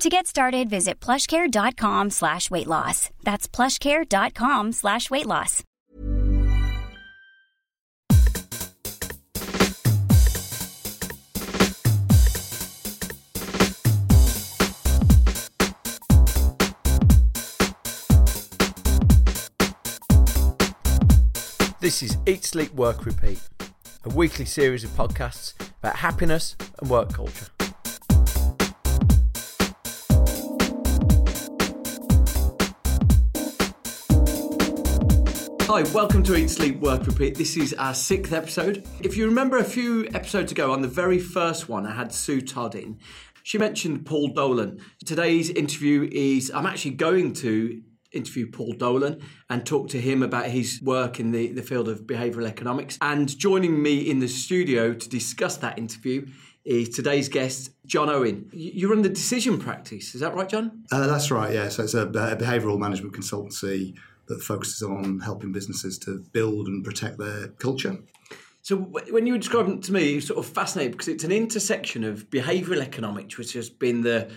To get started, visit plushcare.com slash weight loss. That's plushcare.com slash weight loss. This is Eat, Sleep, Work, Repeat, a weekly series of podcasts about happiness and work culture. Hi, welcome to Eat, Sleep, Work, Repeat. This is our sixth episode. If you remember a few episodes ago, on the very first one, I had Sue Todd in. She mentioned Paul Dolan. Today's interview is I'm actually going to interview Paul Dolan and talk to him about his work in the, the field of behavioural economics. And joining me in the studio to discuss that interview is today's guest, John Owen. You run the decision practice, is that right, John? Uh, that's right, yeah. So it's a, a behavioural management consultancy that focuses on helping businesses to build and protect their culture. So when you were describing it to me, it's sort of fascinating because it's an intersection of behavioural economics, which has been the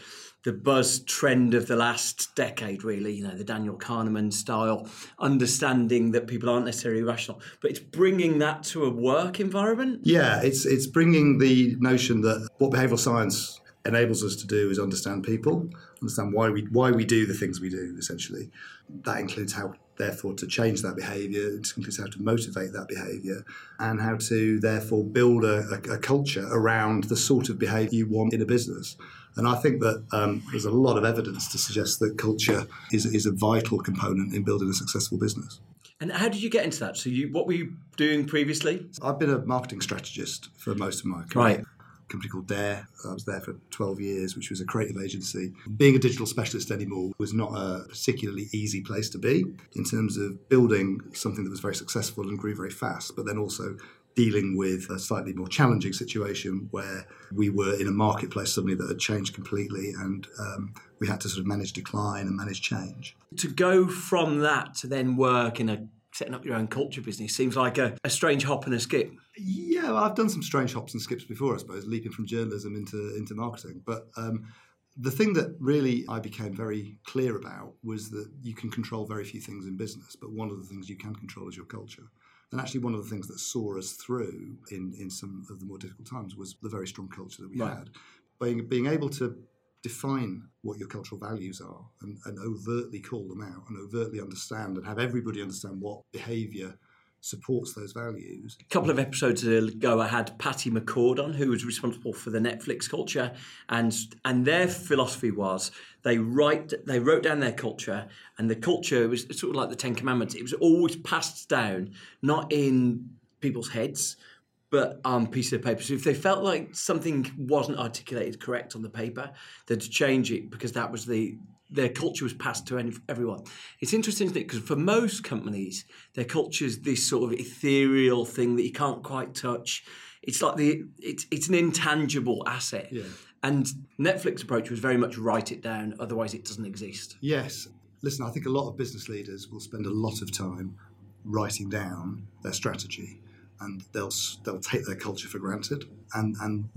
the buzz trend of the last decade, really, you know, the Daniel Kahneman style, understanding that people aren't necessarily rational, but it's bringing that to a work environment. Yeah, it's it's bringing the notion that what behavioural science enables us to do is understand people, understand why we why we do the things we do. Essentially, that includes how, therefore, to change that behaviour. It includes how to motivate that behaviour, and how to therefore build a, a, a culture around the sort of behaviour you want in a business. And I think that um, there's a lot of evidence to suggest that culture is, is a vital component in building a successful business. And how did you get into that? So, you, what were you doing previously? I've been a marketing strategist for most of my career. Right. Company called Dare. I was there for 12 years, which was a creative agency. Being a digital specialist anymore was not a particularly easy place to be in terms of building something that was very successful and grew very fast, but then also dealing with a slightly more challenging situation where we were in a marketplace suddenly that had changed completely and um, we had to sort of manage decline and manage change. To go from that to then work in a setting up your own culture business seems like a, a strange hop and a skip. Yeah, well, I've done some strange hops and skips before, I suppose, leaping from journalism into into marketing. But um, the thing that really I became very clear about was that you can control very few things in business, but one of the things you can control is your culture. And actually, one of the things that saw us through in, in some of the more difficult times was the very strong culture that we Right. had. Being, being able to define what your cultural values are and, and overtly call them out and overtly understand and have everybody understand what behaviour supports those values. A couple of episodes ago, I had Patty McCord on, who was responsible for the Netflix culture, and and their philosophy was they write they wrote down their culture, and the culture was sort of like the Ten Commandments. It was always passed down, not in people's heads, but um, on pieces of paper. So if they felt like something wasn't articulated correct on the paper, they'd change it because that was the their culture was passed to any, everyone. It's interesting, isn't it? Because for most companies, their culture is this sort of ethereal thing that you can't quite touch. It's like the it's it's an intangible asset. Yeah. And Netflix approach was very much write it down, otherwise it doesn't exist. Yes. Listen, I think a lot of business leaders will spend a lot of time writing down their strategy and they'll they'll take their culture for granted and and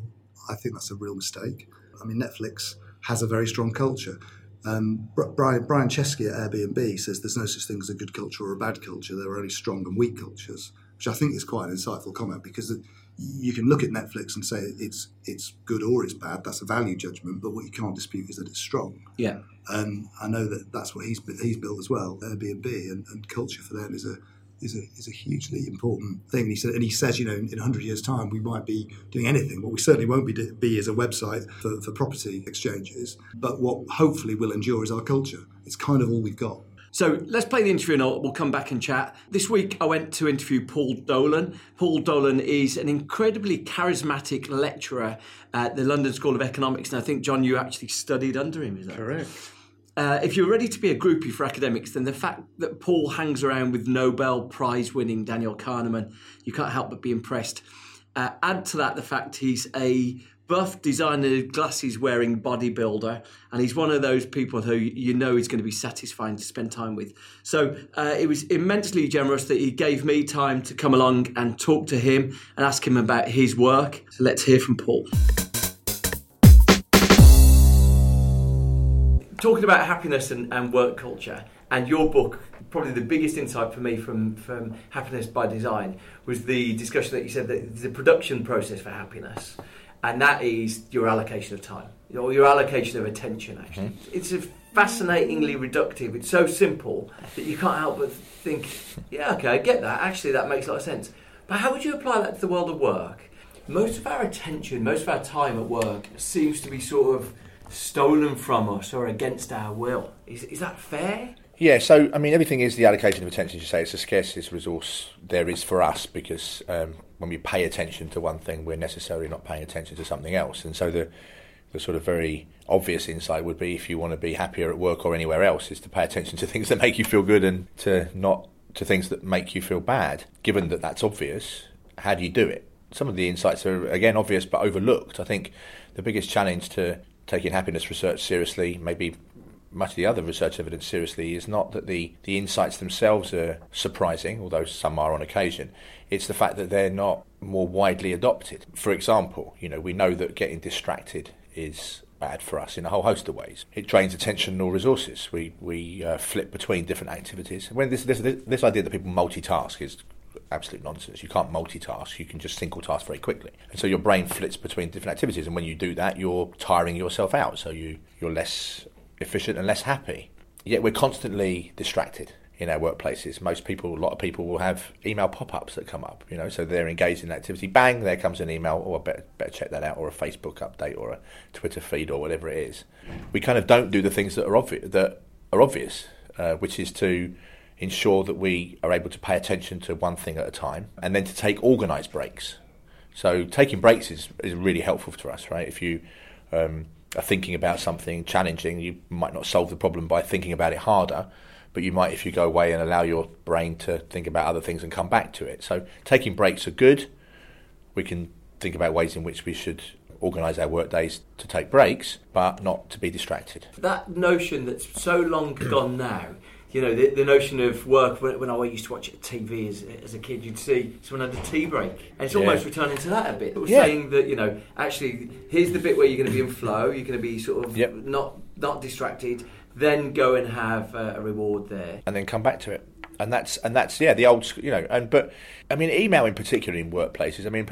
I think that's a real mistake. I mean Netflix has a very strong culture. Um, Brian Brian Chesky at Airbnb says there's no such thing as a good culture or a bad culture. There are only strong and weak cultures, which I think is quite an insightful comment because you can look at Netflix and say it's it's good or it's bad. That's a value judgment, but what you can't dispute is that it's strong. Yeah. And I know that that's what he's he's built as well, Airbnb, and, and culture for them is a is a, is a hugely important thing. And he said, and he says, you know, in, in 100 years' time, we might be doing anything. What we certainly won't be, be is a website for, for property exchanges. But what hopefully will endure is our culture. It's kind of all we've got. So let's play the interview and we'll come back and chat. This week I went to interview Paul Dolan. Paul Dolan is an incredibly charismatic lecturer at the London School of Economics, and I think, John, you actually studied under him, is that correct? Uh, if you're ready to be a groupie for academics, then the fact that Paul hangs around with Nobel Prize winning Daniel Kahneman, you can't help but be impressed. Uh, add to that the fact he's a buff designer, glasses wearing bodybuilder, and he's one of those people who you know is going to be satisfying to spend time with. So uh, it was immensely generous that he gave me time to come along and talk to him and ask him about his work. So let's hear from Paul. Talking about happiness and, and work culture, and your book probably the biggest insight for me from, from happiness by design was the discussion that you said that the production process for happiness and that is your allocation of time or your allocation of attention. Actually, mm-hmm. it's a fascinatingly reductive. It's so simple that you can't help but think, yeah, okay, I get that. Actually, that makes a lot of sense. But how would you apply that to the world of work? Most of our attention, most of our time at work seems to be sort of stolen from us or against our will. Is, is that fair? Yeah, so I mean, everything is the allocation of attention. As you say, it's the scarcest resource there is for us because um, when we pay attention to one thing, we're necessarily not paying attention to something else. And so the the sort of very obvious insight would be if you want to be happier at work or anywhere else, is to pay attention to things that make you feel good and to not to things that make you feel bad. Given that that's obvious, how do you do it? Some of the insights are again obvious but overlooked. I think the biggest challenge to taking happiness research seriously, maybe much of the other research evidence seriously is not that the, the insights themselves are surprising, although some are on occasion. It's the fact that they're not more widely adopted. For example, you know, we know that getting distracted is bad for us in a whole host of ways. It drains attention or resources. We we uh, flip between different activities. When this, this this idea that people multitask is absolute nonsense. You can't multitask. You can just single task very quickly. And so your brain flits between different activities. And when you do that, you're tiring yourself out. So you, you're less efficient and less happy. Yet we're constantly distracted in our workplaces. Most people, a lot of people will have email pop-ups that come up, you know, so they're engaged in activity. Bang, there comes an email, or oh, better, better check that out, or a Facebook update, or a Twitter feed, or whatever it is. We kind of don't do the things that are obvious, that are obvious, uh, which is to ensure that we are able to pay attention to one thing at a time, and then to take organised breaks. So taking breaks is, is really helpful to us, right? If you um, are thinking about something challenging, you might not solve the problem by thinking about it harder, but you might if you go away and allow your brain to think about other things and come back to it. So taking breaks are good. We can think about ways in which we should organise our work days to take breaks, but not to be distracted. That notion that's so long gone now you know, the, the notion of work when, when I used to watch TV as, as a kid, you'd see someone had a tea break. And it's yeah. almost returning to that a bit. It was yeah. saying that, you know, actually, here's the bit where you're going to be in flow, you're going to be sort of yep. not, not distracted, then go and have a, a reward there. And then come back to it and that's and that's yeah the old school, you know and but I mean email in particular in workplaces I mean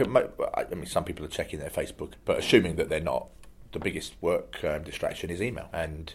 I mean some people are checking their Facebook but assuming that they're not the biggest work um, distraction is email and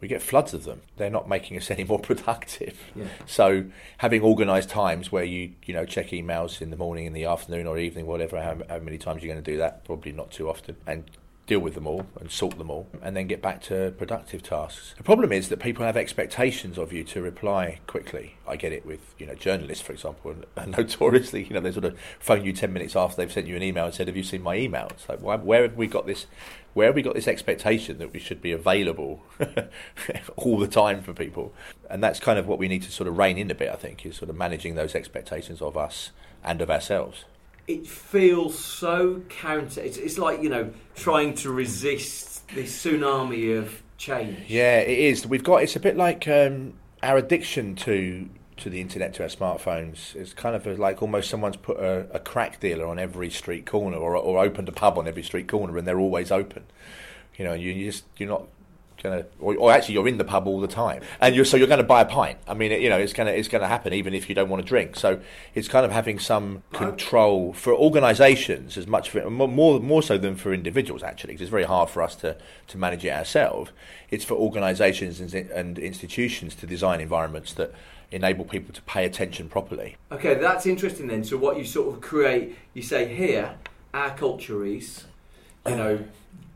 we get floods of them. They're not making us any more productive. Yeah. So having organised times where you you know check emails in the morning, in the afternoon, or evening, whatever, how, how many times you're going to do that? Probably not too often, and deal with them all and sort them all, and then get back to productive tasks. The problem is that people have expectations of you to reply quickly. I get it with you know journalists, for example, and notoriously, you know, they sort of phone you ten minutes after they've sent you an email and said, "Have you seen my email?" It's like, why, where have we got this? Where have we got this expectation that we should be available all the time for people? And that's kind of what we need to sort of rein in a bit. I think is sort of managing those expectations of us and of ourselves it feels so counter. It's, it's like you know trying to resist this tsunami of change. Yeah, it is. We've got. It's a bit like um, our addiction to to the internet, to our smartphones. It's kind of like almost someone's put a, a crack dealer on every street corner, or or opened a pub on every street corner, and they're always open. You know, you, you just you're not or, or, actually you're in the pub all the time, and you're so you're going to buy a pint. I mean, it, you know, it's going to it's going to happen even if you don't want to drink. So it's kind of having some control for organisations as much for more more so than for individuals actually, because it's very hard for us to to manage it ourselves. It's for organisations and, and institutions to design environments that enable people to pay attention properly. Okay, that's interesting then. So what you sort of create, you say here, our culture is, you know,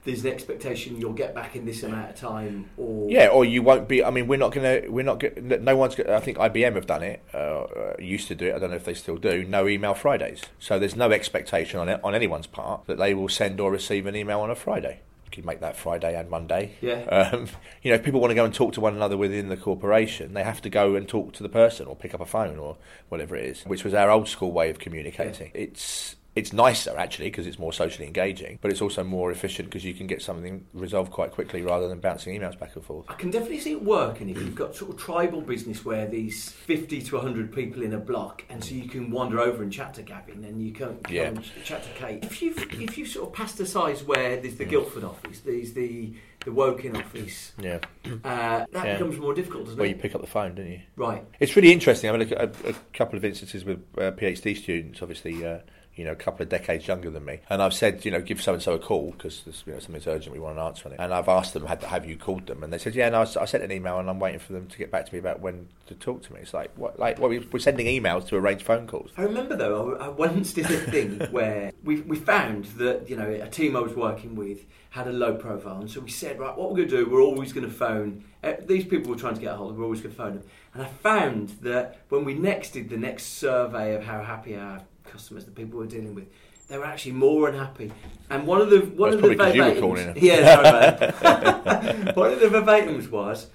there's an expectation you'll get back in this amount of time, or Yeah, or you won't be. I mean, we're not going to. We're not. Gonna, no one's. Gonna, I think IBM have done it. Uh, uh, used to do it. I don't know if they still do. No email Fridays. So there's no expectation on it, on anyone's part that they will send or receive an email on a Friday. You can make that Friday and Monday. Yeah. Um, you know, if people want to go and talk to one another within the corporation, they have to go and talk to the person or pick up a phone or whatever it is, which was our old school way of communicating. It's it's nicer actually because it's more socially engaging, but it's also more efficient because you can get something resolved quite quickly rather than bouncing emails back and forth. I can definitely see it working if you've got sort of tribal business where these 50 to 100 people in a block, and so you can wander over and chat to Gavin, and you can Yeah. chat to Kate. If you if you sort of pass the size where there's the Guildford office, there's the the Woking office, Yeah. uh, that Yeah. becomes more difficult, doesn't Well, it? you pick up the phone, don't you? right. It's really interesting. I mean, look at a, a couple of instances with uh, PhD students, obviously, uh, you know, a couple of decades younger than me. And I've said, you know, give so and so a call because you know, something's urgent, we want an answer on it. And I've asked them, had, have you called them? And they said, yeah, no, I, I sent an email and I'm waiting for them to get back to me about when to talk to me. It's like, what, like, well, we- we're sending emails to arrange phone calls. I remember though, I, once did a thing where we, we found that you know a team I was working with had a low profile, and so we said, right, what we're going to do, we're always going to phone uh, these people we're trying to get a hold of. We're always going to phone them, and I found that when we next did the next survey of how happy our customers, the people we're dealing with. They were actually more unhappy, and one of the one of the probably 'cause you were verbatims, calling yeah, one of the verbatims was,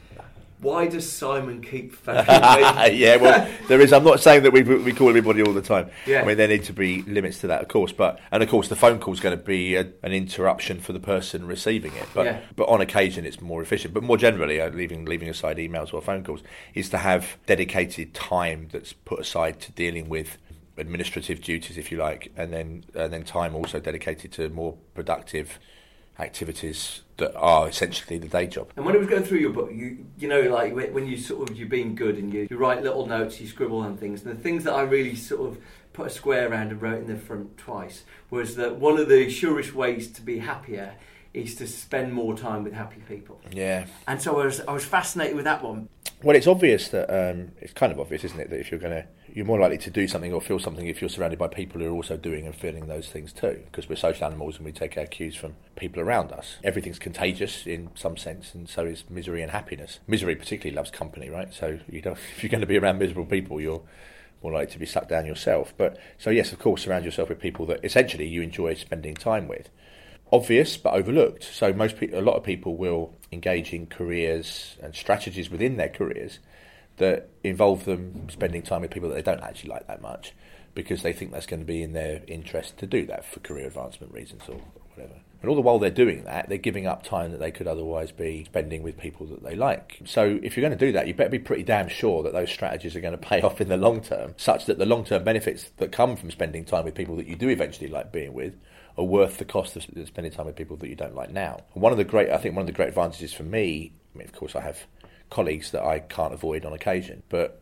"Why does Simon keep phoning yeah, well, there is. I'm not saying that we we call everybody all the time. Yeah. I mean, there need to be limits to that, of course. But and of course, the phone call is going to be a, an interruption for the person receiving it. But Yeah. but on occasion, it's more efficient. But more generally, uh, leaving leaving aside emails or phone calls, is to have dedicated time that's put aside to dealing with administrative duties, if you like, and then and then time also dedicated to more productive activities that are essentially the day job. And when I was going through your book, you you know, like when when you sort of you're being good and you, you write little notes, you scribble on things. And the things that I really sort of put a square around and wrote in the front twice was that one of the surest ways to be happier is to spend more time with happy people. Yeah. And so I was I was fascinated with that one. Well, it's obvious that um, it's kind of obvious, isn't it, that if you're going to, you're more likely to do something or feel something if you're surrounded by people who are also doing and feeling those things too, because we're social animals and we take our cues from people around us. Everything's contagious in some sense, and so is misery and happiness. Misery particularly loves company, right? So you don't, if you're going to be around miserable people, you're more likely to be sucked down yourself. But so yes, of course, surround yourself with people that essentially you enjoy spending time with obvious but overlooked. So most a lot of people will engage in careers and strategies within their careers that involve them spending time with people that they don't actually like that much because they think that's going to be in their interest to do that for career advancement reasons or whatever. And all the while they're doing that, they're giving up time that they could otherwise be spending with people that they like. So if you're going to do that, you better be pretty damn sure that those strategies are going to pay off in the long term, such that the long term benefits that come from spending time with people that you do eventually like being with are worth the cost of spending time with people that you don't like now. And one of the great, I think, one of the great advantages for me. I mean, of course, I have colleagues that I can't avoid on occasion, but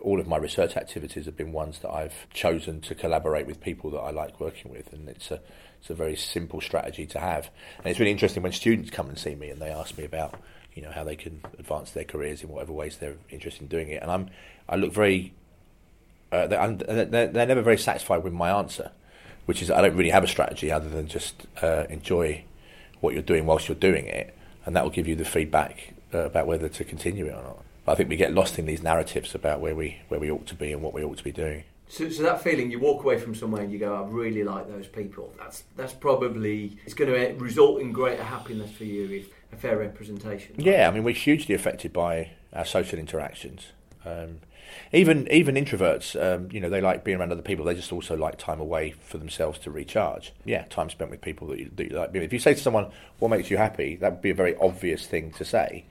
all of my research activities have been ones that I've chosen to collaborate with people that I like working with, and it's a it's a very simple strategy to have. And it's really interesting when students come and see me and they ask me about you know how they can advance their careers in whatever ways they're interested in doing it, and I'm I look very uh, they're, they're, never very satisfied with my answer, which is I don't really have a strategy other than just uh, enjoy what you're doing whilst you're doing it, and that will give you the feedback uh, about whether to continue it or not. But I think we get lost in these narratives about where we where we ought to be and what we ought to be doing. So, so that feeling, you walk away from somewhere and you go, I really like those people. That's that's probably it's going to result in greater happiness for you if a fair representation. Yeah, I mean we're hugely affected by our social interactions. Um, even even introverts, um, you know, they like being around other people. They just also like time away for themselves to recharge. Yeah, time spent with people that you, that you like. If you say to someone, "What makes you happy?" that would be a very obvious thing to say,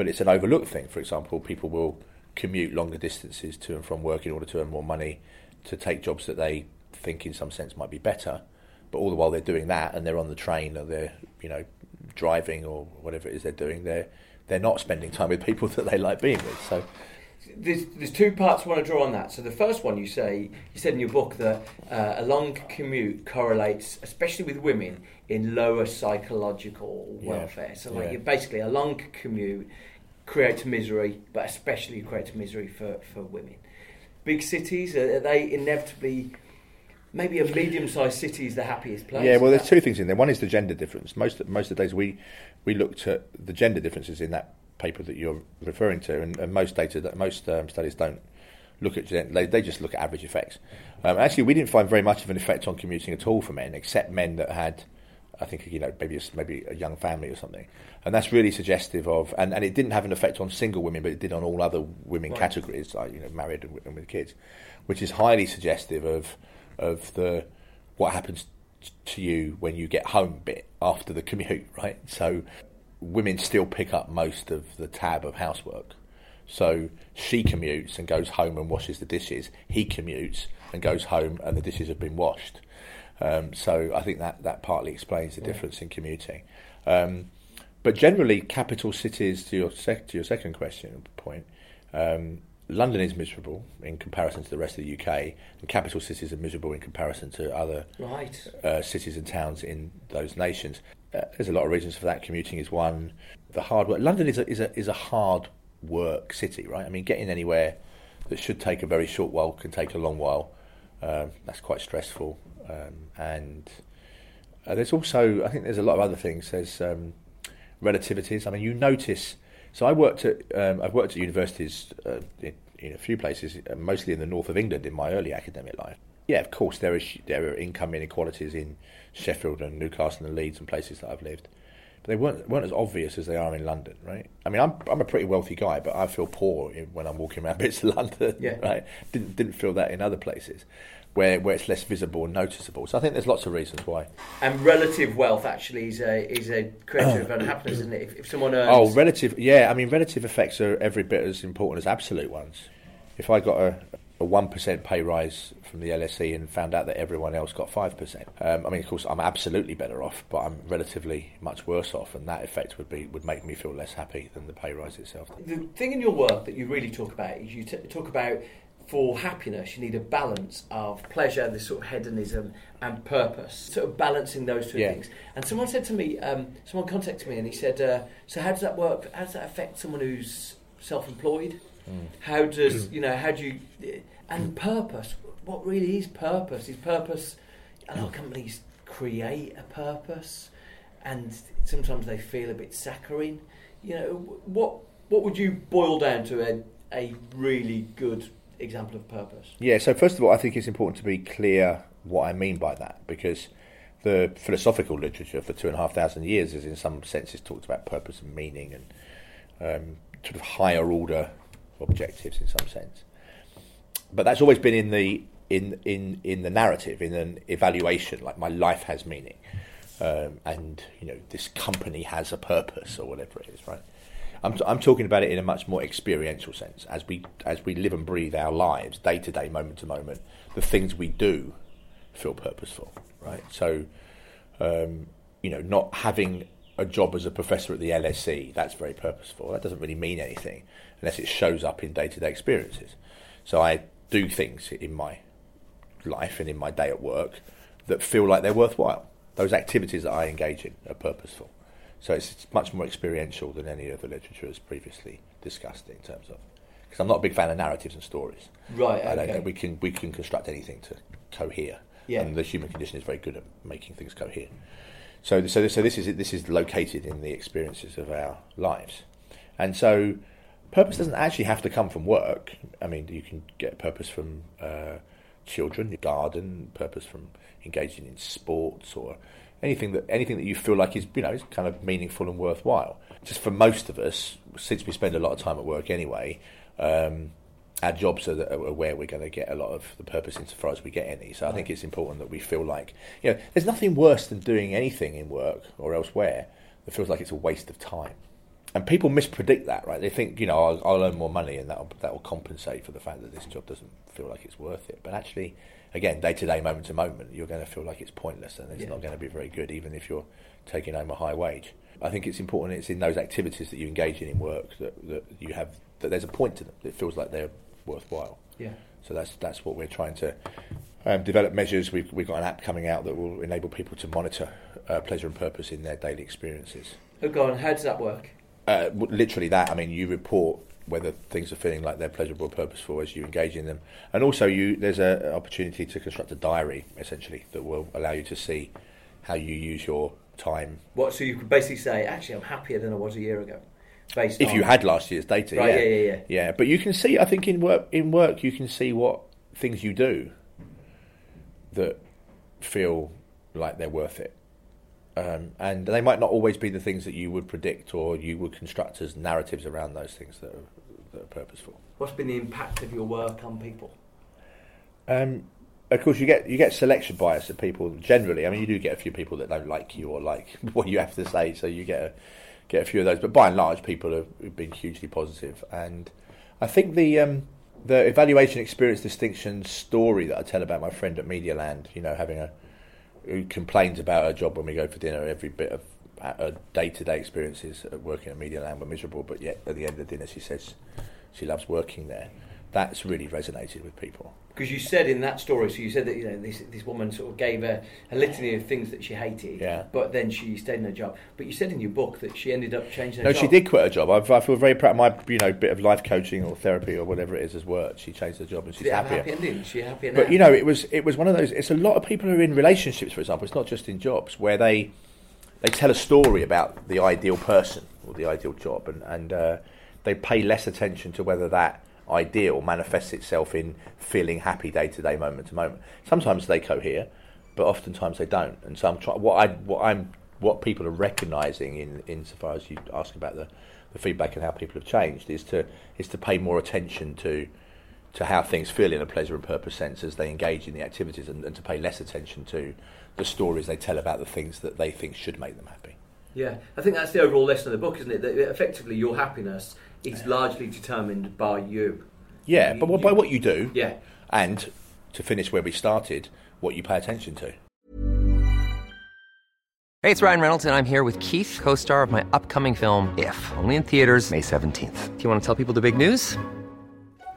but it's an overlooked thing. For example, people will commute longer distances to and from work in order to earn more money, to take jobs that they think, in some sense, might be better. But all the while they're doing that, and they're on the train, or they're you know driving, or whatever it is they're doing, they're they're not spending time with people that they like being with. So There's, there's two parts I want to draw on that. So the first one, you say you said in your book that uh, a long commute correlates, especially with women, in lower psychological Yeah. welfare. So like Yeah. you're basically a long commute creates misery, but especially creates misery for, for women. Big cities are they inevitably maybe a medium-sized city is the happiest place? Yeah, well, there's two things in there. One is the gender difference. Most most of the days we we looked at the gender differences in that paper that you're referring to, and, and most data that most um, studies don't look at they, they just look at average effects. Um, actually, we didn't find very much of an effect on commuting at all for men, except men that had, I think, you know, maybe a, maybe a young family or something, and that's really suggestive of. And, and it didn't have an effect on single women, but it did on all other women right. categories, like you know, married and, and with kids, which is highly suggestive of of the what happens to you when you get home bit after the commute, right? So women still pick up most of the tab of housework. So she commutes and goes home and washes the dishes. He commutes and goes home and the dishes have been washed. Um, so I think that, that partly explains the yeah. difference in commuting. Um, but generally, capital cities, to your, sec- to your second question point, um, London is miserable in comparison to the rest of the UK, and capital cities are miserable in comparison to other right. uh, cities and towns in those nations. Uh, there's a lot of reasons for that. Commuting is one. The hard work. London is a, is a is a hard work city, right? I mean, getting anywhere that should take a very short while can take a long while. Um, that's quite stressful, um, and uh, there's also I think there's a lot of other things. There's um, relativities. I mean, you notice so I worked at um, I've worked at universities uh, in, in, a few places, uh, mostly in the north of England in my early academic life. Yeah, of course there is there are income inequalities in Sheffield and Newcastle and Leeds and places that I've lived, but they weren't weren't as obvious as they are in London, right? I mean, I'm I'm a pretty wealthy guy, but I feel poor when I'm walking around bits of London, yeah. right? Didn't didn't feel that in other places where, where it's less visible and noticeable. So I think there's lots of reasons why. And relative wealth actually is a is a creator of unhappiness, isn't it? If, if someone earns... oh relative, yeah. I mean, relative effects are every bit as important as absolute ones. If I got a a one percent pay rise from the LSE and found out that everyone else got five percent. Um, I mean, of course, I'm absolutely better off, but I'm relatively much worse off, and that effect would be would make me feel less happy than the pay rise itself. The thing in your work that you really talk about is you t- talk about for happiness, you need a balance of pleasure, this sort of hedonism, and purpose. Sort of balancing those two yeah. things. And someone said to me, um, someone contacted me, and he said, uh, "So how does that work? How does that affect someone who's self-employed? Mm. How does you know? How do you? And purpose. What really is purpose? Is purpose? A lot of companies create a purpose, and sometimes they feel a bit saccharine. You know, what what would you boil down to a a really good example of purpose? Yeah, so first of all, I think it's important to be clear what I mean by that because the philosophical literature for two and a half thousand years has, in some senses, talked about purpose and meaning and um, sort of higher order objectives in some sense. But that's always been in the in in in the narrative, in an evaluation, like my life has meaning, um, and you know this company has a purpose or whatever it is, right? I'm, t- I'm talking about it in a much more experiential sense. As we as we live and breathe our lives, day to day, moment to moment, the things we do feel purposeful, right? So, um, you know, not having a job as a professor at the LSE, that's very purposeful. That doesn't really mean anything unless it shows up in day to day experiences. So I do things in my life and in my day at work that feel like they're worthwhile. Those activities that I engage in are purposeful. So it's, it's much more experiential than any other literature has previously discussed in terms of. Because I'm not a big fan of narratives and stories. Right. I don't think we can we can construct anything to cohere. Yeah. And the human condition is very good at making things cohere. So so so this is this is located in the experiences of our lives, and so purpose doesn't actually have to come from work. I mean, you can get purpose from uh, children, your garden, purpose from engaging in sports or anything that anything that you feel like is you know is kind of meaningful and worthwhile. Just for most of us, since we spend a lot of time at work anyway, um, our jobs are, are, where we're going to get a lot of the purpose insofar as we get any. So I think it's important that we feel like you know there's nothing worse than doing anything in work or elsewhere that feels like it's a waste of time. And people mispredict that, right? They think, you know, I'll, I'll earn more money and that that will compensate for the fact that this job doesn't feel like it's worth it. But actually, again, day to day, moment to moment, you're going to feel like it's pointless and it's yeah. not going to be very good, even if you're taking home a high wage. I think it's important. It's in those activities that you engage in in work that, that you have that there's a point to them. It feels like they're worthwhile. Yeah. So that's that's what we're trying to um, develop measures. We've we've got an app coming out that will enable people to monitor uh, pleasure and purpose in their daily experiences. Oh, go on. How does that work? Uh, literally that. I mean, you report whether things are feeling like they're pleasurable or purposeful as you engage in them, and also you there's an opportunity to construct a diary essentially that will allow you to see how you use your time. What? So you could basically say, actually, I'm happier than I was a year ago. Based If on, you had last year's data, Right, yeah. yeah, yeah, yeah. yeah. But you can see, I think in work, in work, you can see what things you do that feel like they're worth it. Um, and they might not always be the things that you would predict or you would construct as narratives around those things that are, that are purposeful. what's been the impact of your work on people? Um, of course, you get you get selection bias of people generally. I mean, you do get a few people that don't like you or like what you have to say, so you get a, get a few of those. But by and large, people have, been hugely positive. and I think the um, the evaluation experience distinction story that I tell about my friend at Media Land, you know, having a who complains about her job when we go for dinner. Every bit of day to day experiences at working at Media Land were miserable, but yet at the end of the dinner, she says she loves working there. That's really resonated with people. Because you said in that story, so you said that you know this this woman sort of gave a, a litany of things that she hated, Yeah. but then she stayed in her job. But you said in your book that she ended up changing her No, job. she did quit her job. I, I feel very proud. Of My, you know, bit of life coaching or therapy or whatever it is has worked. She changed her job and she's Did it have a happier. happy ending? She happier now? But you know, it was it was one of those. It's a lot of people who are in relationships, for example. It's not just in jobs where they they tell a story about the ideal person or the ideal job, and and uh, they pay less attention to whether that ideal manifests itself in feeling happy day to day, moment to moment. Sometimes they cohere, but oftentimes they don't. And so I'm trying. What I what I'm what people are recognizing in insofar as you ask about the, the feedback and how people have changed is to is to pay more attention to to how things feel in a pleasure and purpose sense as they engage in the activities and, and to pay less attention to the stories they tell about the things that they think should make them happy. Yeah, I think that's the overall lesson of the book, isn't it? That effectively your happiness is largely determined by you. Yeah, You- but what- you- by what you do, Yeah. and to finish where we started, what you pay attention to. Hey, it's Ryan Reynolds, and I'm here with Keith, co star of my upcoming film, If, only in theaters, May 17th. Do you want to tell people the big news?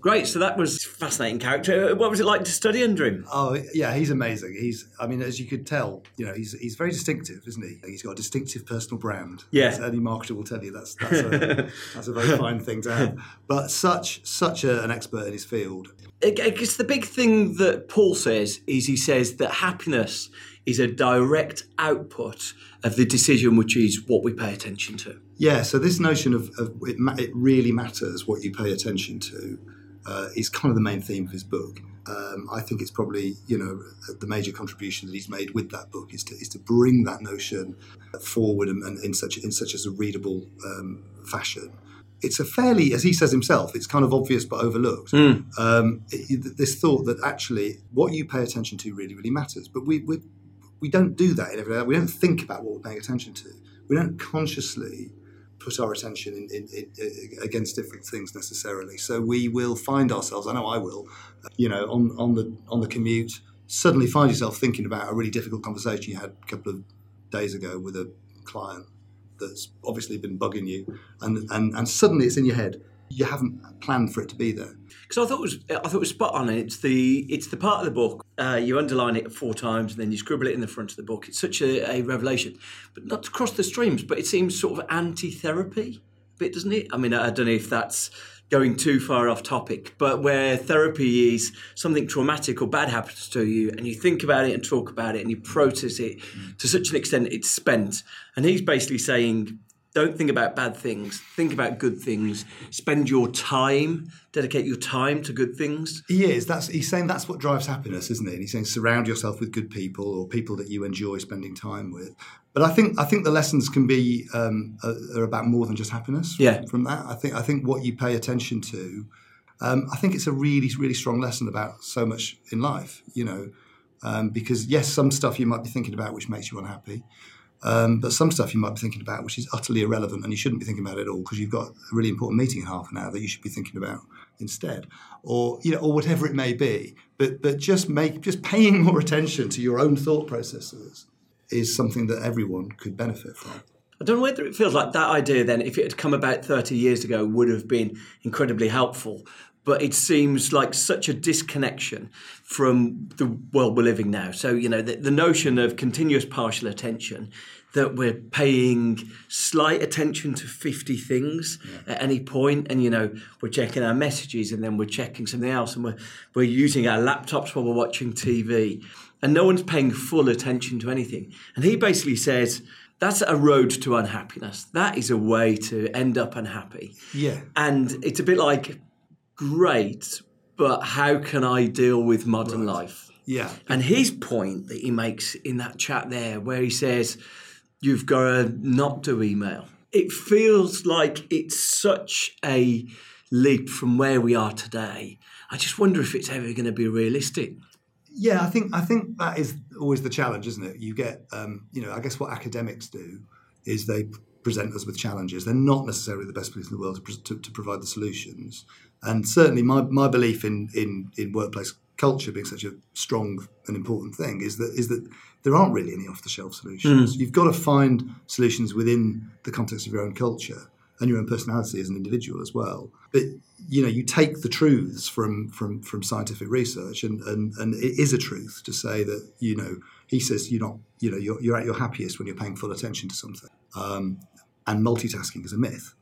Great. So that was a fascinating character. Uh, what was it like to study under him? Oh yeah, he's amazing. He's, I mean, as you could tell, you know, he's he's very distinctive, isn't he? He's got a distinctive personal brand. Yeah. As any marketer will tell you that's that's a, that's a very fine thing to have. But such such a, an expert in his field. I guess the big thing that Paul says is he says that happiness is a direct output of the decision, which is what we pay attention to. Yeah. So this notion of, of it, ma- it really matters what you pay attention to uh, is kind of the main theme of his book. Um, I think it's probably you know the major contribution that he's made with that book is to is to bring that notion forward and, and in such in such as a readable um, fashion. It's a fairly, as he says himself, it's kind of obvious but overlooked. Um, it, this thought that actually what you pay attention to really really matters, but we we, we don't do that in every day. We don't think about what we're paying attention to. we don't consciously put our attention in, in, in, uh, against different things necessarily. So we will find ourselves. I know I will. Uh, you know, on on the on the commute, suddenly find yourself thinking about a really difficult conversation you had a couple of days ago with a client that's obviously been bugging you, and and, and suddenly it's in your head. You haven't planned for it to be there. Because I thought it was, I thought it was spot on. It's the, it's the part of the book. Uh, you underline it four times, and then you scribble it in the front of the book. It's such a, a revelation, but not to cross the streams. But it seems sort of anti-therapy, a bit, doesn't it? I mean, I don't know if that's going too far off topic, but where therapy is something traumatic or bad happens to you, and you think about it and talk about it and you process it to such an extent it's spent. And he's basically saying, don't think about bad things, think about good things, spend your time, dedicate your time to good things. He is. That's he's saying that's what drives happiness, isn't it? And he's saying surround yourself with good people or people that you enjoy spending time with. But I think I think the lessons can be um, are about more than just happiness. Yeah. From that, I think I think what you pay attention to, um, I think it's a really really strong lesson about so much in life. You know, um, because yes, some stuff you might be thinking about which makes you unhappy. Um, but some stuff you might be thinking about which is utterly irrelevant and you shouldn't be thinking about it all because you've got a really important meeting in half an hour that you should be thinking about instead. Or you know or whatever it may be. But but just make just paying more attention to your own thought processes is something that everyone could benefit from. I don't know whether it feels like that idea then, if it had come about 30 years ago, would have been incredibly helpful. But it seems like such a disconnection from the world we're living now. So, you know, the, the notion of continuous partial attention, that we're paying slight attention to 50 things yeah. at any point and you know we're checking our messages and then we're checking something else and we're, we're using our laptops while we're watching tv and no one's paying full attention to anything and he basically says that's a road to unhappiness. That is a way to end up unhappy. Yeah. And it's a bit like, great, but how can I deal with modern right. life? Yeah. And his point that he makes in that chat there, where he says, you've got to not do email. It feels like it's such a leap from where we are today. I just wonder if it's ever going to be realistic. Yeah, I think I think that is always the challenge, isn't it? You get, um, you know, I guess what academics do is they present us with challenges. They're not necessarily the best people in the world to, to, to provide the solutions. And certainly, my, my belief in, in in workplace culture being such a strong and important thing is that is that there aren't really any off the shelf solutions. Mm. You've got to find solutions within the context of your own culture and your own personality as an individual as well. But you know, you take the truths from from from scientific research, and and and it is a truth to say that you know he says you're not you know you're, you're at your happiest when you're paying full attention to something, um, and multitasking is a myth.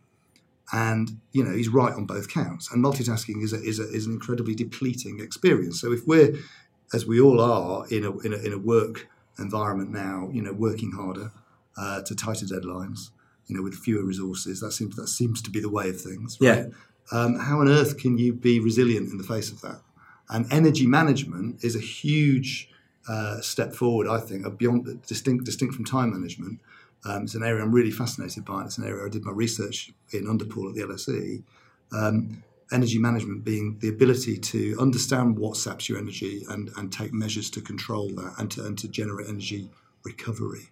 And you know he's right on both counts. And multitasking is a, is, a, is an incredibly depleting experience. So if we're, as we all are, in a in a, in a work environment now, you know, working harder uh, to tighter deadlines, you know, with fewer resources. That seems that seems to be the way of things. Right? Yeah. Um, how on earth can you be resilient in the face of that? And energy management is a huge uh, step forward, I think, beyond distinct distinct from time management. Um, it's an area I'm really fascinated by. It's an area I did my research in under Paul at the LSE. Um, energy management being the ability to understand what saps your energy and, and take measures to control that and to, and to generate energy recovery.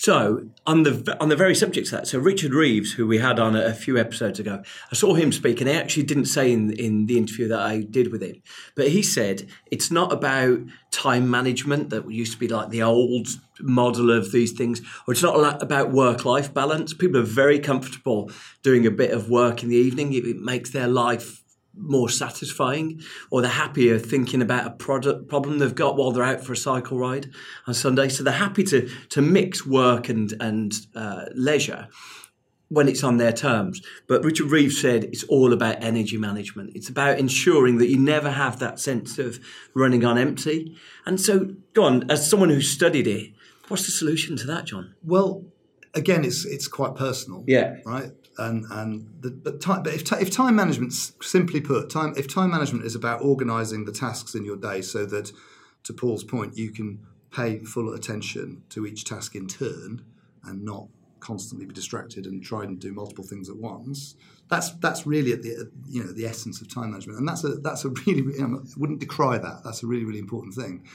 So on the on the very subject of that, so Richard Reeves, who we had on a, a, few episodes ago, I saw him speak, and he actually didn't say in in the interview that I did with him, but he said it's not about time management that used to be like the old model of these things, or it's not about work life balance. People are very comfortable doing a bit of work in the evening; it, it makes their life more satisfying or they're happier thinking about a product problem they've got while they're out for a cycle ride on Sunday. So they're happy to to mix work and and uh, leisure when it's on their terms. But Richard Reeves said it's all about energy management. It's about ensuring that you never have that sense of running on empty. And so, go on, as someone who studied it, what's the solution to that, John? Well, again, it's it's quite personal. Yeah. Right and and the, but time, but if, if time management simply put time if time management is about organizing the tasks in your day so that to Paul's point you can pay full attention to each task in turn and not constantly be distracted and try and do multiple things at once that's that's really at the you know the essence of time management and that's a that's a really you know, I wouldn't decry that that's a really really important thing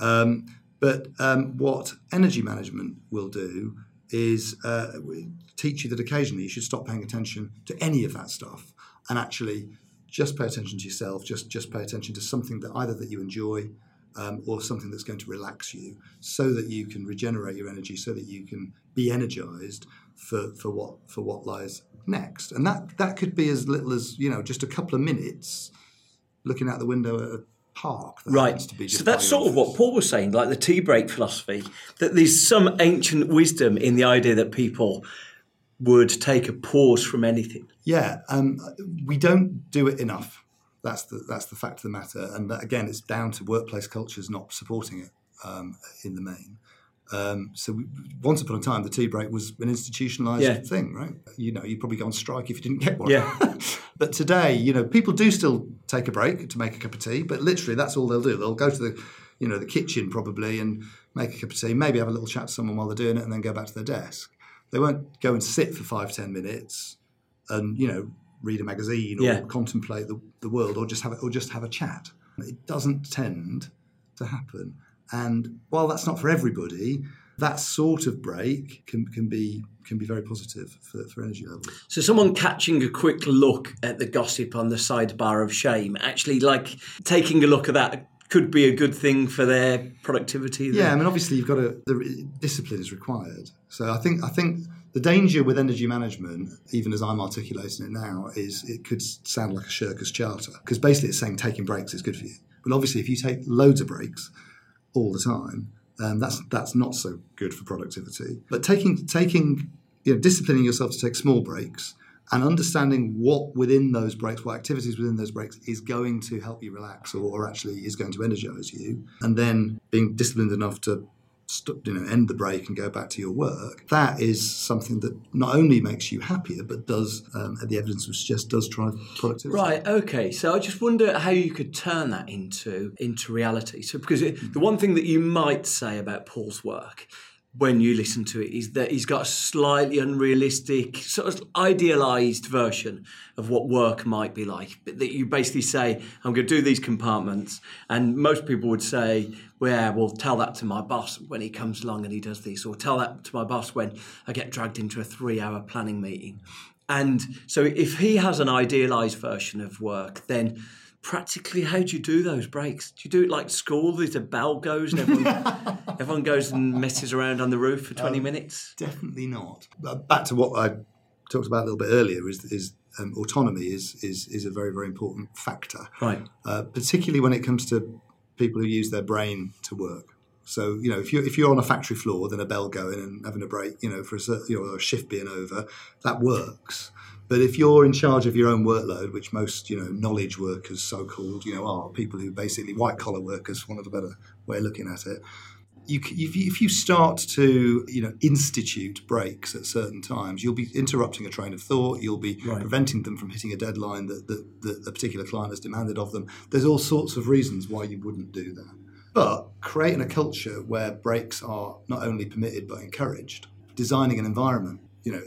um, but um, what energy management will do is uh, teach you that occasionally you should stop paying attention to any of that stuff and actually just pay attention to yourself. Just just pay attention to something that either that you enjoy um, or something that's going to relax you, so that you can regenerate your energy, so that you can be energized for for what for what lies next. And that that could be as little as you know just a couple of minutes looking out the window at park. That Right. To be So that's sort of what. Paul was saying, like the tea break philosophy, that there's some ancient wisdom in the idea that people would take a pause from anything. Yeah, um, we don't do it enough. That's the that's the fact of the matter, and that, again, it's down to workplace cultures not supporting it um, in the main. Um, so we, once upon a time, the tea break was an institutionalized Yeah. thing, right? You know, you'd probably go on strike if you didn't get one. Yeah. but today, you know, people do still take a break to make a cup of tea, but literally that's all they'll do. They'll go to the, you know, the kitchen probably and make a cup of tea, maybe have a little chat to someone while they're doing it, and then go back to their desk. They won't go and sit for five, ten minutes and you know read a magazine or Yeah. contemplate the, the world or just have or just have a chat. It doesn't tend to happen. And while that's not for everybody, that sort of break can, can be can be very positive for, for energy levels. So someone catching a quick look at the gossip on the sidebar of shame, actually like taking a look at that could be a good thing for their productivity. Yeah, I mean, obviously, you've got to. The discipline is required. So I think I think the danger with energy management, even as I'm articulating it now, is it could sound like a shirker's charter because basically it's saying taking breaks is good for you. But obviously, if you take loads of breaks all the time, um, that's that's not so good for productivity. But taking taking you know disciplining yourself to take small breaks and understanding what within those breaks, what activities within those breaks is going to help you relax or, or actually is going to energize you, and then being disciplined enough to st- you know end the break and go back to your work. That is something that not only makes you happier, but does, um, the evidence would suggest, does drive productivity. Right. Okay. So I just wonder how you could turn that into into reality. So because it, the one thing that you might say about Paul's work when you listen to it is that he's got a slightly unrealistic, sort of idealized version of what work might be like. But That you basically say, I'm going to do these compartments, and most people would say, well, yeah, well, tell that to my boss when he comes along and he does this, or tell that to my boss when I get dragged into a three-hour planning meeting. And so if he has an idealized version of work, then practically how do you do those breaks? Do you do it like school? There's a bell goes and everyone, everyone goes and messes around on the roof for 20 minutes? Definitely not. But back to what I talked about a little bit earlier is, is um, autonomy is, is is a very very important factor, Right. uh, particularly when it comes to people who use their brain to work. So you know, if you're if you're on a factory floor, then a bell going and having a break, you know, for a you know a shift being over, that works. But if you're in charge of your own workload, which most you know knowledge workers, so called, you know, are people who basically white collar workers, one of a better way of looking at it, you, if, you, start to you know institute breaks at certain times, you'll be interrupting a train of thought. You'll be preventing them from hitting a deadline that, that, that a particular client has demanded of them. There's all sorts of reasons why you wouldn't do that. But creating a culture where breaks are not only permitted but encouraged, designing an environment. You know,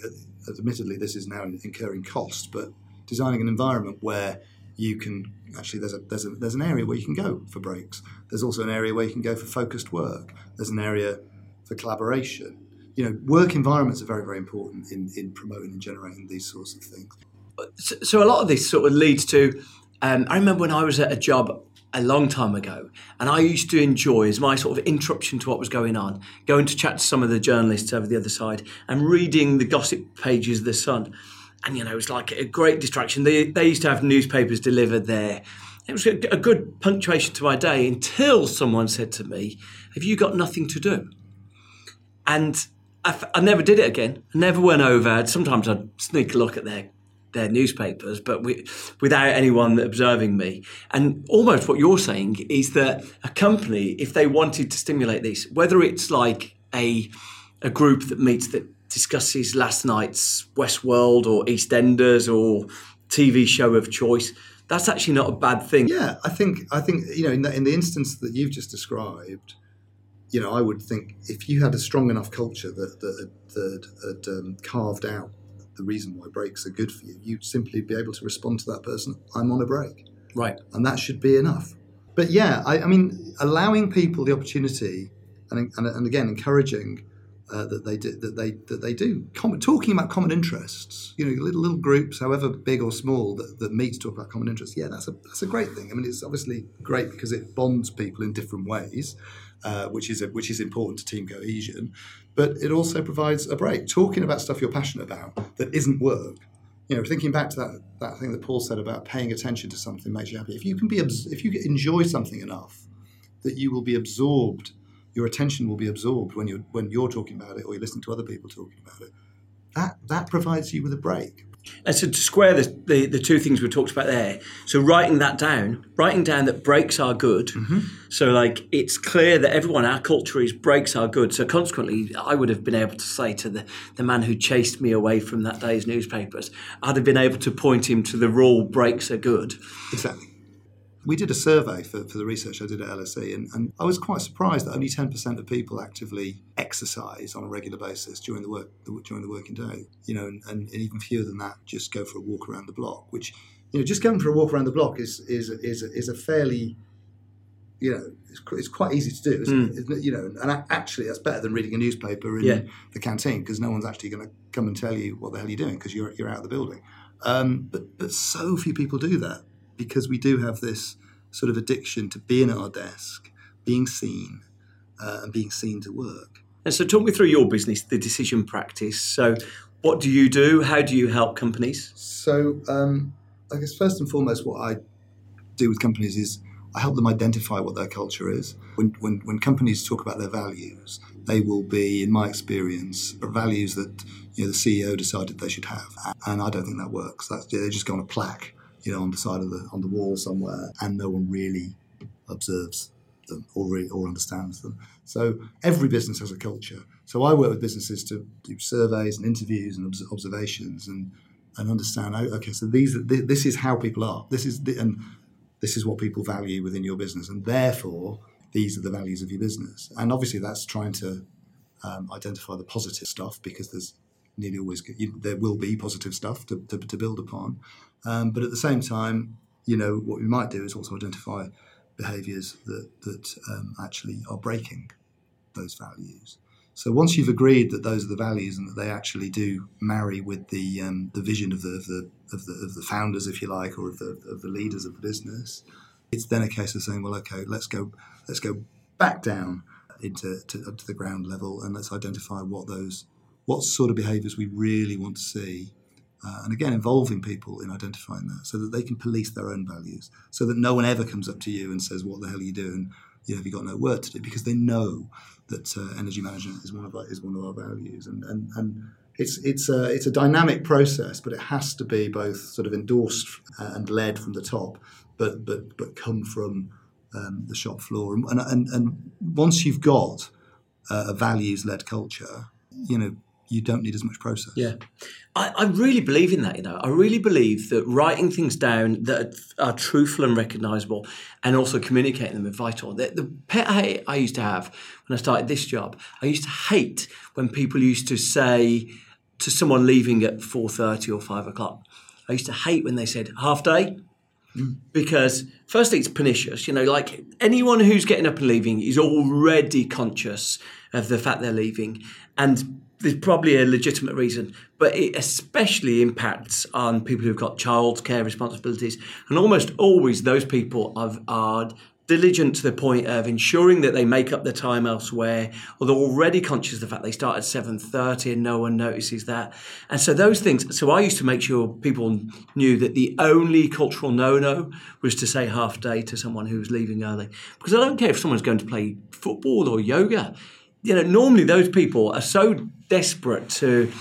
admittedly, this is now incurring cost, but designing an environment where you can actually there's a there's a there's an area where you can go for breaks. There's also an area where you can go for focused work. There's an area for collaboration. You know, work environments are very very important in in promoting and generating these sorts of things. So, so a lot of this sort of leads to. Um, I remember when I was at a job a long time ago, and I used to enjoy as my sort of interruption to what was going on, going to chat to some of the journalists over the other side and reading the gossip pages of the Sun. And you know, it was like a great distraction. They they used to have newspapers delivered there. It was a, a good punctuation to my day until someone said to me, "Have you got nothing to do?" And I, f- I never did it again. I never went over. Sometimes I'd sneak a look at their their newspapers, but we, without anyone observing me. And almost what you're saying is that a company, if they wanted to stimulate this, whether it's like a a group that meets that discusses last night's Westworld or EastEnders or TV show of choice, that's actually not a bad thing. Yeah, I think I think you know in the, in the instance that you've just described, you know, I would think if you had a strong enough culture that that, that had um, carved out the reason why breaks are good for you, you'd simply be able to respond to that person. I'm on a break, Right. and that should be enough. But yeah, I, I mean, allowing people the opportunity, and, and and again encouraging uh, that they do, that they that they do. Com- talking about common interests, you know, little, little groups, however big or small, that, that meet to talk about common interests. Yeah, that's a that's a great thing. I mean, it's obviously great because it bonds people in different ways, uh, which is a, which is important to team cohesion. But it also provides a break. Talking about stuff you're passionate about that isn't work. You know, thinking back to that that thing that Paul said about paying attention to something makes you happy. If you can be if you enjoy something enough that you will be absorbed your attention will be absorbed when you're when you're talking about it or you're listening to other people talking about it. That that provides you with a break. And so to square the, the, the, two things we talked about there, so writing that down, writing down that breaks are good. Mm-hmm. So like it's clear that everyone, our culture is breaks are good. So consequently, I would have been able to say to the, the man who chased me away from that day's newspapers, I'd have been able to point him to the rule breaks are good. Exactly we did a survey for, for the research I did at LSE, and, and I was quite surprised that only 10% of people actively exercise on a regular basis during the work during the working day. You know, and, and, even fewer than that just go for a walk around the block. Which, you know, just going for a walk around the block is is is is a fairly you know, it's, it's quite easy to do, isn't, mm. it? You know, and actually, that's better than reading a newspaper in yeah. the canteen because no one's actually going to come and tell you what the hell you're doing because you're you're out of the building. Um, but but so few people do that because we do have this sort of addiction to being at our desk, being seen, uh, and being seen to work. And so, talk me through your business, the decision practice. So, what do you do? How do you help companies? So, um, I guess first and foremost, what I do with companies is I help them identify what their culture is. When, when, when companies talk about their values, they will be, in my experience, values that you know, the CEO decided they should have. And I don't think that works. That's, they just go on a plaque you know, on the side of the on the wall somewhere, and no one really observes them or really, or understands them. So every business has a culture. So I work with businesses to do surveys and interviews and observations and and understand. Oh, okay, so these this is how people are. This is the, and this is what people value within your business, and therefore these are the values of your business. And obviously, that's trying to um, identify the positive stuff because there's nearly always there will be positive stuff to, to, to build upon. Um, but at the same time, you know, what we might do is also identify behaviours that that um, actually are breaking those values. So once you've agreed that those are the values and that they actually do marry with the um, the vision of the, of the of the of the founders, if you like, or of the of the leaders of the business, it's then a case of saying, well, okay, let's go let's go back down into to, up to the ground level and let's identify what those what sort of behaviours we really want to see uh, and again, involving people in identifying that so that they can police their own values, so that no one ever comes up to you and says, What the hell are you doing? You know, have you got no work to do? Because they know that uh, energy management is one of our, is one of our values. And, and, and it's, it's, a, it's a dynamic process, but it has to be both sort of endorsed and led from the top, but, but, but come from um, the shop floor. And, and, and once you've got uh, a values led culture, you know, you don't need as much process. Yeah. I, I, really believe in that, you know. I really believe that writing things down that are, are truthful and recognisable and also communicating them is vital. The, the pet hate I used to have when I started this job, I used to hate when people used to say to someone leaving at 4.30 or 5 o'clock, I used to hate when they said, half day, mm. because firstly it's pernicious you know like anyone who's getting up and leaving is already conscious of the fact they're leaving and there's probably a legitimate reason, but it especially impacts on people who've got childcare responsibilities. And almost always those people are, are diligent to the point of ensuring that they make up the time elsewhere, or they're already conscious of the fact they start at 7.30 and no one notices that. And so those things, so I used to make sure people knew that the only cultural no-no was to say half day to someone who was leaving early. Because I don't care if someone's going to play football or yoga you know, normally those people are so desperate to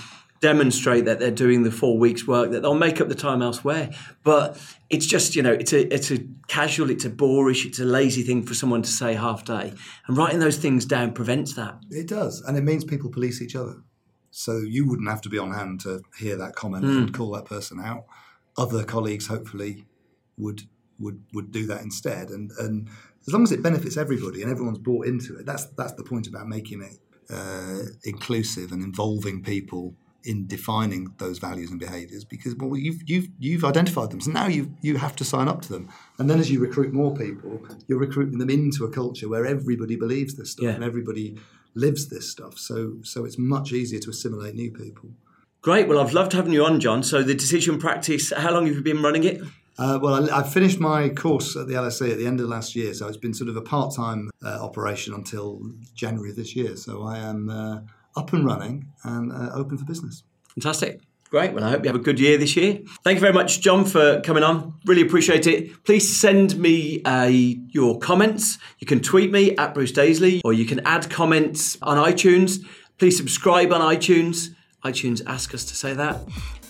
demonstrate that they're doing the four weeks work that they'll make up the time elsewhere. But it's just you know it's a it's a casual it's a boorish it's a lazy thing for someone to say half day. And writing those things down prevents that. It does. And it means people police each other. So you wouldn't have to be on hand to hear that comment mm. and call that person out. Other colleagues hopefully would would would do that instead. And and as long as it benefits everybody and everyone's bought into it, that's that's the point about making it uh, inclusive and involving people in defining those values and behaviours. Because well, you've you've you've identified them, so now you you have to sign up to them. And then as you recruit more people, you're recruiting them into a culture where everybody believes this stuff yeah. and everybody lives this stuff. So so it's much easier to assimilate new people. Great. Well, I've loved having you on, John. So the decision practice. How long have you been running it? Uh, well, I, I, finished my course at the LSE at the end of last year, so it's been sort of a part-time uh, operation until January this year. So I am uh, up and running and uh, open for business. Fantastic. Great. Well, I hope you have a good year this year. Thank you very much, John, for coming on. Really appreciate it. Please send me uh, your comments. You can tweet me at Bruce Daisley, or you can add comments on iTunes. Please subscribe on iTunes. iTunes ask us to say that.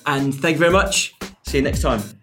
And thank you very much. See you next time.